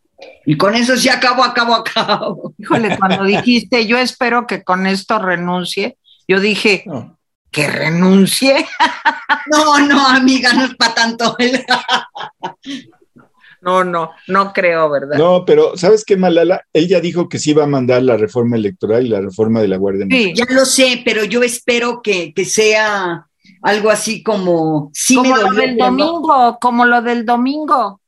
Y con eso sí acabo, acabo, acabo. Híjole, cuando dijiste, yo espero que con esto renuncie, yo dije, que renuncie. No, no, amiga, no es para tanto. No, no, no creo, ¿verdad? No, pero ¿sabes qué, Malala? Él ya dijo que sí iba a mandar la reforma electoral y la reforma de la Guardia Nacional. Sí, ya lo sé, pero yo espero que, que sea algo así como... como lo del domingo, como lo del domingo.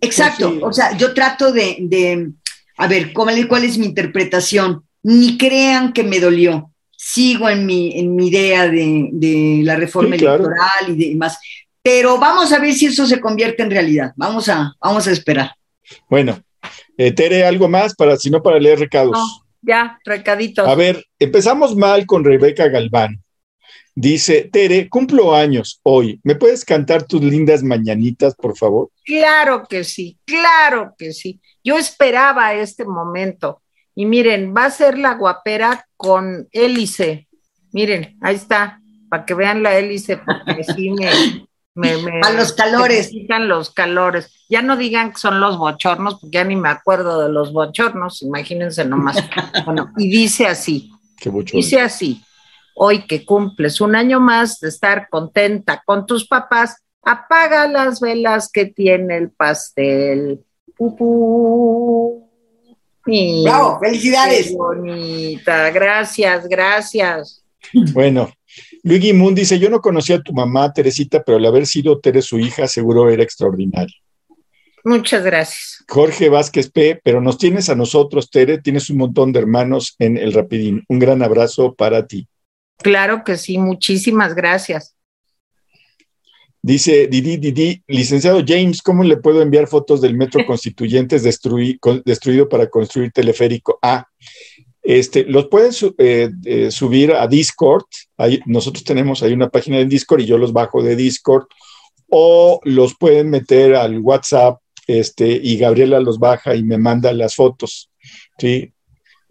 Exacto, pues o sea, yo trato de, a ver, ¿cuál, es mi interpretación? Ni crean que me dolió. Sigo en mi, en mi idea de, la reforma electoral y demás. Pero vamos a ver si eso se convierte en realidad. Vamos a, vamos a esperar. Bueno, eh, Tere, algo más para, si no, para leer recados. ya, recaditos. A ver, empezamos mal con Rebeca Galván. Dice, Tere, cumplo años hoy. ¿Me puedes cantar tus lindas mañanitas, por favor? Claro que sí, claro que sí. Yo esperaba este momento. Y miren, va a ser la guapera con hélice. Miren, ahí está, para que vean la hélice, porque sí me, a los calores. los calores. Ya no digan que son los bochornos, porque ya ni me acuerdo de los bochornos, imagínense nomás. bueno, y dice así. dice así hoy que cumples un año más de estar contenta con tus papás, apaga las velas que tiene el pastel. ¡Bravo! ¡Felicidades! bonita, gracias, gracias. Bueno, Luigi Moon dice: Yo no conocía a tu mamá, Teresita, pero al haber sido Tere su hija, seguro era extraordinario. Muchas gracias. Jorge Vázquez P., pero nos tienes a nosotros, Tere, tienes un montón de hermanos en el Rapidín. Un gran abrazo para ti. Claro que sí, muchísimas gracias. Dice Didi Didi, licenciado James, ¿cómo le puedo enviar fotos del metro Constituyentes destruido para construir teleférico? Ah, este, los pueden eh, eh, subir a Discord. nosotros tenemos ahí una página de Discord y yo los bajo de Discord. O los pueden meter al WhatsApp este, y Gabriela los baja y me manda las fotos. ¿sí?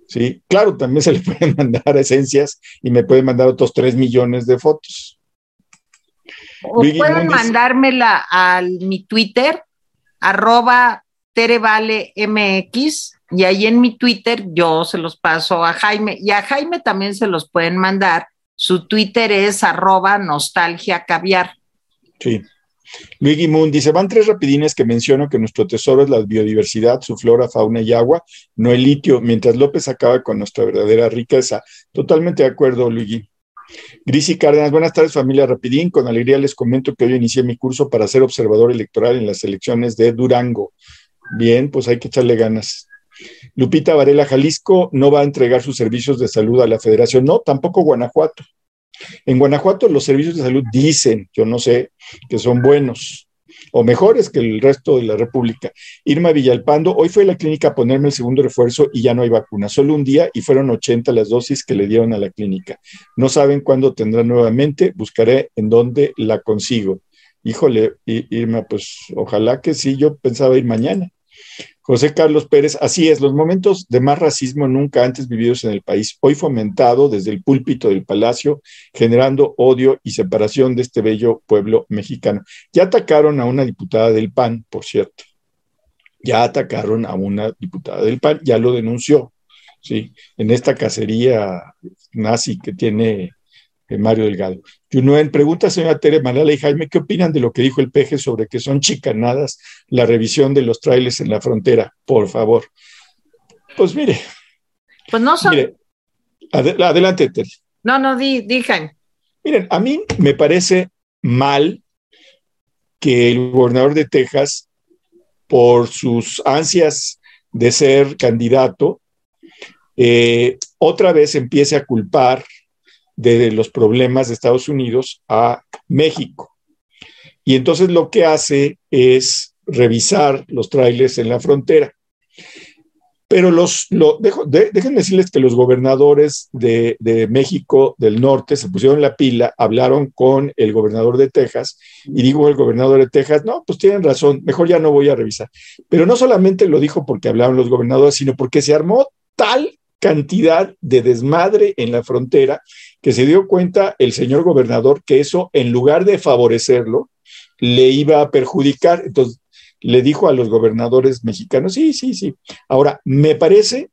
¿sí? Claro, también se le pueden mandar esencias y me pueden mandar otros 3 millones de fotos. O pueden mandármela a mi Twitter, arroba terevalemx, y ahí en mi Twitter yo se los paso a Jaime, y a Jaime también se los pueden mandar. Su Twitter es arroba nostalgia caviar. Sí. Luigi Moon dice, van tres rapidines que menciono que nuestro tesoro es la biodiversidad, su flora, fauna y agua, no el litio, mientras López acaba con nuestra verdadera riqueza. Totalmente de acuerdo, Luigi. Grisi Cárdenas, buenas tardes familia Rapidín. Con alegría les comento que hoy inicié mi curso para ser observador electoral en las elecciones de Durango. Bien, pues hay que echarle ganas. Lupita Varela, Jalisco no va a entregar sus servicios de salud a la federación. No, tampoco Guanajuato. En Guanajuato los servicios de salud dicen, yo no sé, que son buenos o mejores que el resto de la República. Irma Villalpando, hoy fue a la clínica a ponerme el segundo refuerzo y ya no hay vacuna. Solo un día y fueron 80 las dosis que le dieron a la clínica. No saben cuándo tendrá nuevamente, buscaré en dónde la consigo. Híjole, Irma, pues ojalá que sí, yo pensaba ir mañana. José Carlos Pérez, así es, los momentos de más racismo nunca antes vividos en el país, hoy fomentado desde el púlpito del palacio, generando odio y separación de este bello pueblo mexicano. Ya atacaron a una diputada del PAN, por cierto. Ya atacaron a una diputada del PAN, ya lo denunció, ¿sí? En esta cacería nazi que tiene Mario Delgado. Junuen pregunta, señora Tere Malala y Jaime, ¿qué opinan de lo que dijo el peje sobre que son chicanadas la revisión de los trailers en la frontera? Por favor. Pues mire. Pues no son. Mire, adelante, Tere. No, no, di, di, Jaime. Miren, a mí me parece mal que el gobernador de Texas, por sus ansias de ser candidato, eh, otra vez empiece a culpar de los problemas de Estados Unidos a México. Y entonces lo que hace es revisar los trailers en la frontera. Pero los, lo, déjenme decirles que los gobernadores de, de, México del norte se pusieron la pila, hablaron con el gobernador de Texas y dijo el gobernador de Texas, no, pues tienen razón, mejor ya no voy a revisar. Pero no solamente lo dijo porque hablaron los gobernadores, sino porque se armó tal cantidad de desmadre en la frontera que se dio cuenta el señor gobernador que eso, en lugar de favorecerlo, le iba a perjudicar. Entonces, le dijo a los gobernadores mexicanos, sí, sí, sí. Ahora, me parece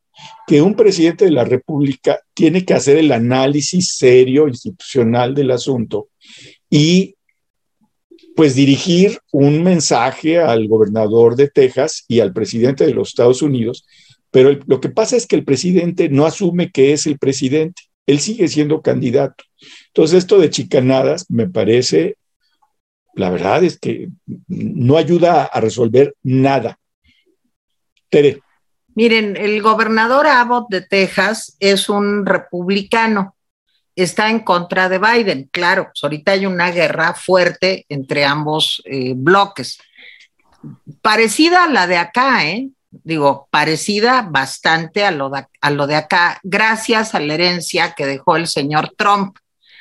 que un presidente de la República tiene que hacer el análisis serio, institucional del asunto y pues dirigir un mensaje al gobernador de Texas y al presidente de los Estados Unidos, pero lo que pasa es que el presidente no asume que es el presidente él sigue siendo candidato. Entonces, esto de chicanadas me parece, la verdad es que no ayuda a resolver nada. Tere. Miren, el gobernador Abbott de Texas es un republicano, está en contra de Biden. Claro, pues ahorita hay una guerra fuerte entre ambos eh, bloques, parecida a la de acá, ¿eh? Digo, parecida bastante a lo, de, a lo de acá, gracias a la herencia que dejó el señor Trump.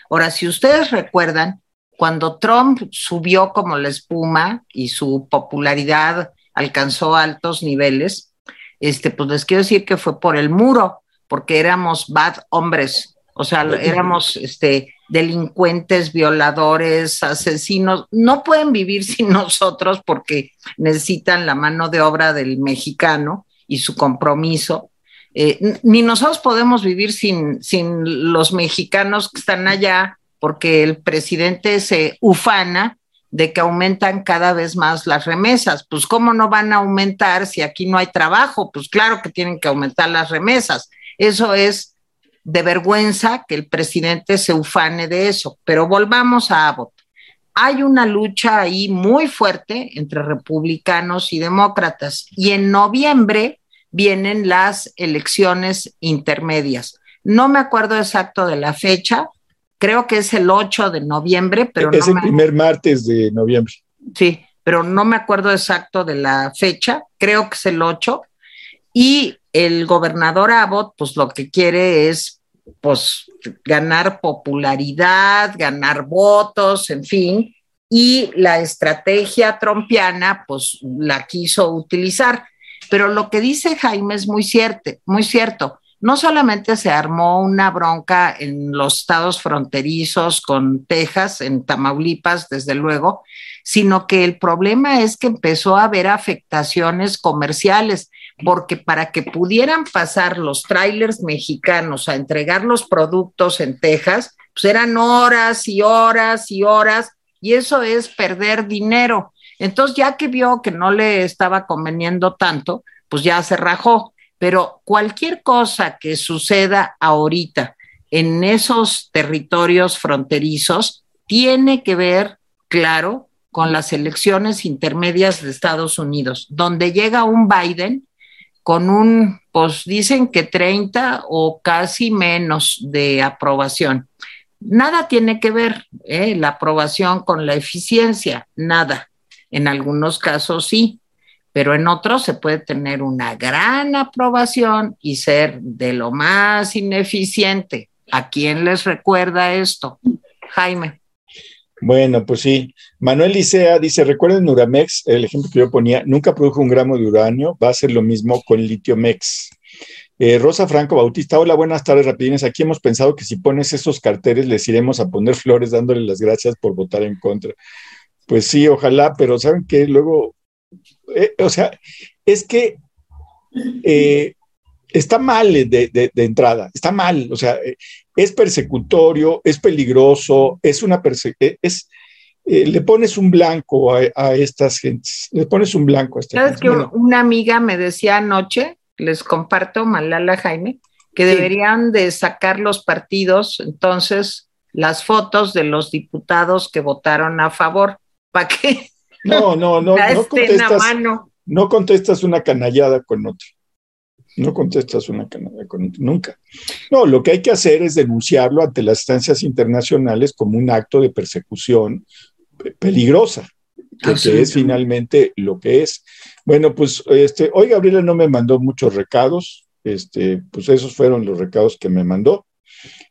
Ahora, si ustedes recuerdan, cuando Trump subió como la espuma y su popularidad alcanzó altos niveles, este, pues les quiero decir que fue por el muro, porque éramos bad hombres, o sea, éramos este, delincuentes, violadores, asesinos, no pueden vivir sin nosotros porque necesitan la mano de obra del mexicano y su compromiso. Eh, ni nosotros podemos vivir sin, sin los mexicanos que están allá porque el presidente se ufana de que aumentan cada vez más las remesas. Pues ¿cómo no van a aumentar si aquí no hay trabajo? Pues claro que tienen que aumentar las remesas. Eso es de vergüenza que el presidente se ufane de eso. Pero volvamos a Abbott. Hay una lucha ahí muy fuerte entre republicanos y demócratas y en noviembre vienen las elecciones intermedias. No me acuerdo exacto de la fecha, creo que es el 8 de noviembre, pero es el primer martes de noviembre. Sí, pero no me acuerdo exacto de la fecha, creo que es el 8. Y el gobernador Abbott, pues lo que quiere es pues ganar popularidad, ganar votos, en fin, y la estrategia trompiana pues la quiso utilizar. Pero lo que dice Jaime es muy cierto, muy cierto. No solamente se armó una bronca en los estados fronterizos con Texas, en Tamaulipas, desde luego, sino que el problema es que empezó a haber afectaciones comerciales porque para que pudieran pasar los trailers mexicanos a entregar los productos en Texas, pues eran horas y horas y horas, y eso es perder dinero. Entonces, ya que vio que no le estaba conveniendo tanto, pues ya se rajó. Pero cualquier cosa que suceda ahorita en esos territorios fronterizos tiene que ver, claro, con las elecciones intermedias de Estados Unidos, donde llega un Biden con un, pues dicen que 30 o casi menos de aprobación. Nada tiene que ver ¿eh? la aprobación con la eficiencia, nada. En algunos casos sí, pero en otros se puede tener una gran aprobación y ser de lo más ineficiente. ¿A quién les recuerda esto? Jaime. Bueno, pues sí. Manuel Licea dice, recuerden Uramex, el ejemplo que yo ponía, nunca produjo un gramo de uranio, va a ser lo mismo con Litiomex. Eh, Rosa Franco Bautista, hola, buenas tardes, rapidines. Aquí hemos pensado que si pones esos carteles les iremos a poner flores dándole las gracias por votar en contra. Pues sí, ojalá, pero ¿saben qué? Luego, eh, o sea, es que eh, está mal de, entrada, está mal, o sea, es persecutorio, es peligroso, es una es, le pones un blanco a, estas gentes, le pones un blanco a estas ¿Sabes que una amiga me decía anoche, les comparto, Malala Jaime, que deberían de sacar los partidos, entonces, las fotos de los diputados que votaron a favor. ¿Para qué? No, no, no, no contestas, no contestas una canallada con otra. No contestas una otra, nunca. No, lo que hay que hacer es denunciarlo ante las instancias internacionales como un acto de persecución peligrosa, que, es finalmente lo que es. Bueno, pues este, hoy Gabriela no me mandó muchos recados, este, pues esos fueron los recados que me mandó.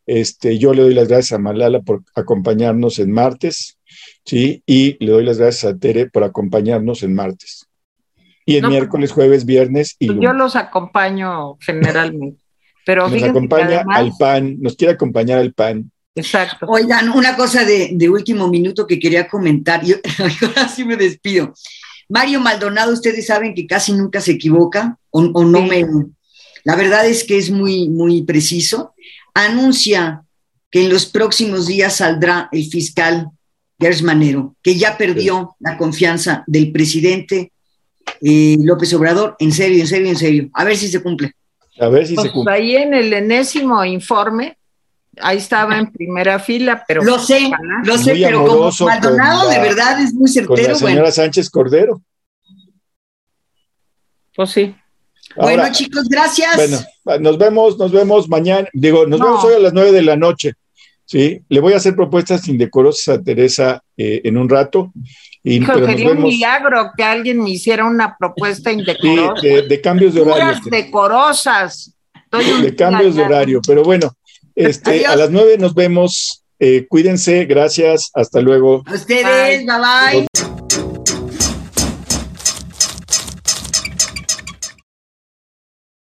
Este, yo le doy las gracias a Malala por acompañarnos en martes, ¿sí? Y le doy las gracias a Tere por acompañarnos en martes. Y en miércoles, jueves, viernes y pues Yo los acompaño generalmente. Pero nos acompaña al PAN, nos quiere acompañar al PAN. Exacto. Oigan, una cosa de, último minuto que quería comentar, yo ahora sí me despido. Mario Maldonado, ustedes saben que casi nunca se equivoca, o, no me... La verdad es que es muy, muy preciso. Anuncia que en los próximos días saldrá el fiscal Gers Manero, que ya perdió la confianza del presidente eh, López Obrador. En serio, en serio, en serio. A ver si se cumple. A ver si se pues cumple. Ahí en el enésimo informe, ahí estaba en primera fila, pero. Lo sé, lo sé, pero como Maldonado de verdad es muy certero. Con la señora Sánchez Cordero. Pues sí. bueno, chicos, gracias. Bueno, nos vemos, nos vemos mañana. Digo, nos vemos hoy a las nueve de la noche. Sí, le voy a hacer propuestas indecorosas a Teresa eh, en un rato. Y, sería un milagro que alguien me hiciera una propuesta indecorosa. Sí, de, cambios de horario. decorosas. de cambios de horario, pero bueno, este, a las nueve nos vemos. Eh, cuídense, gracias, hasta luego. ustedes, bye bye.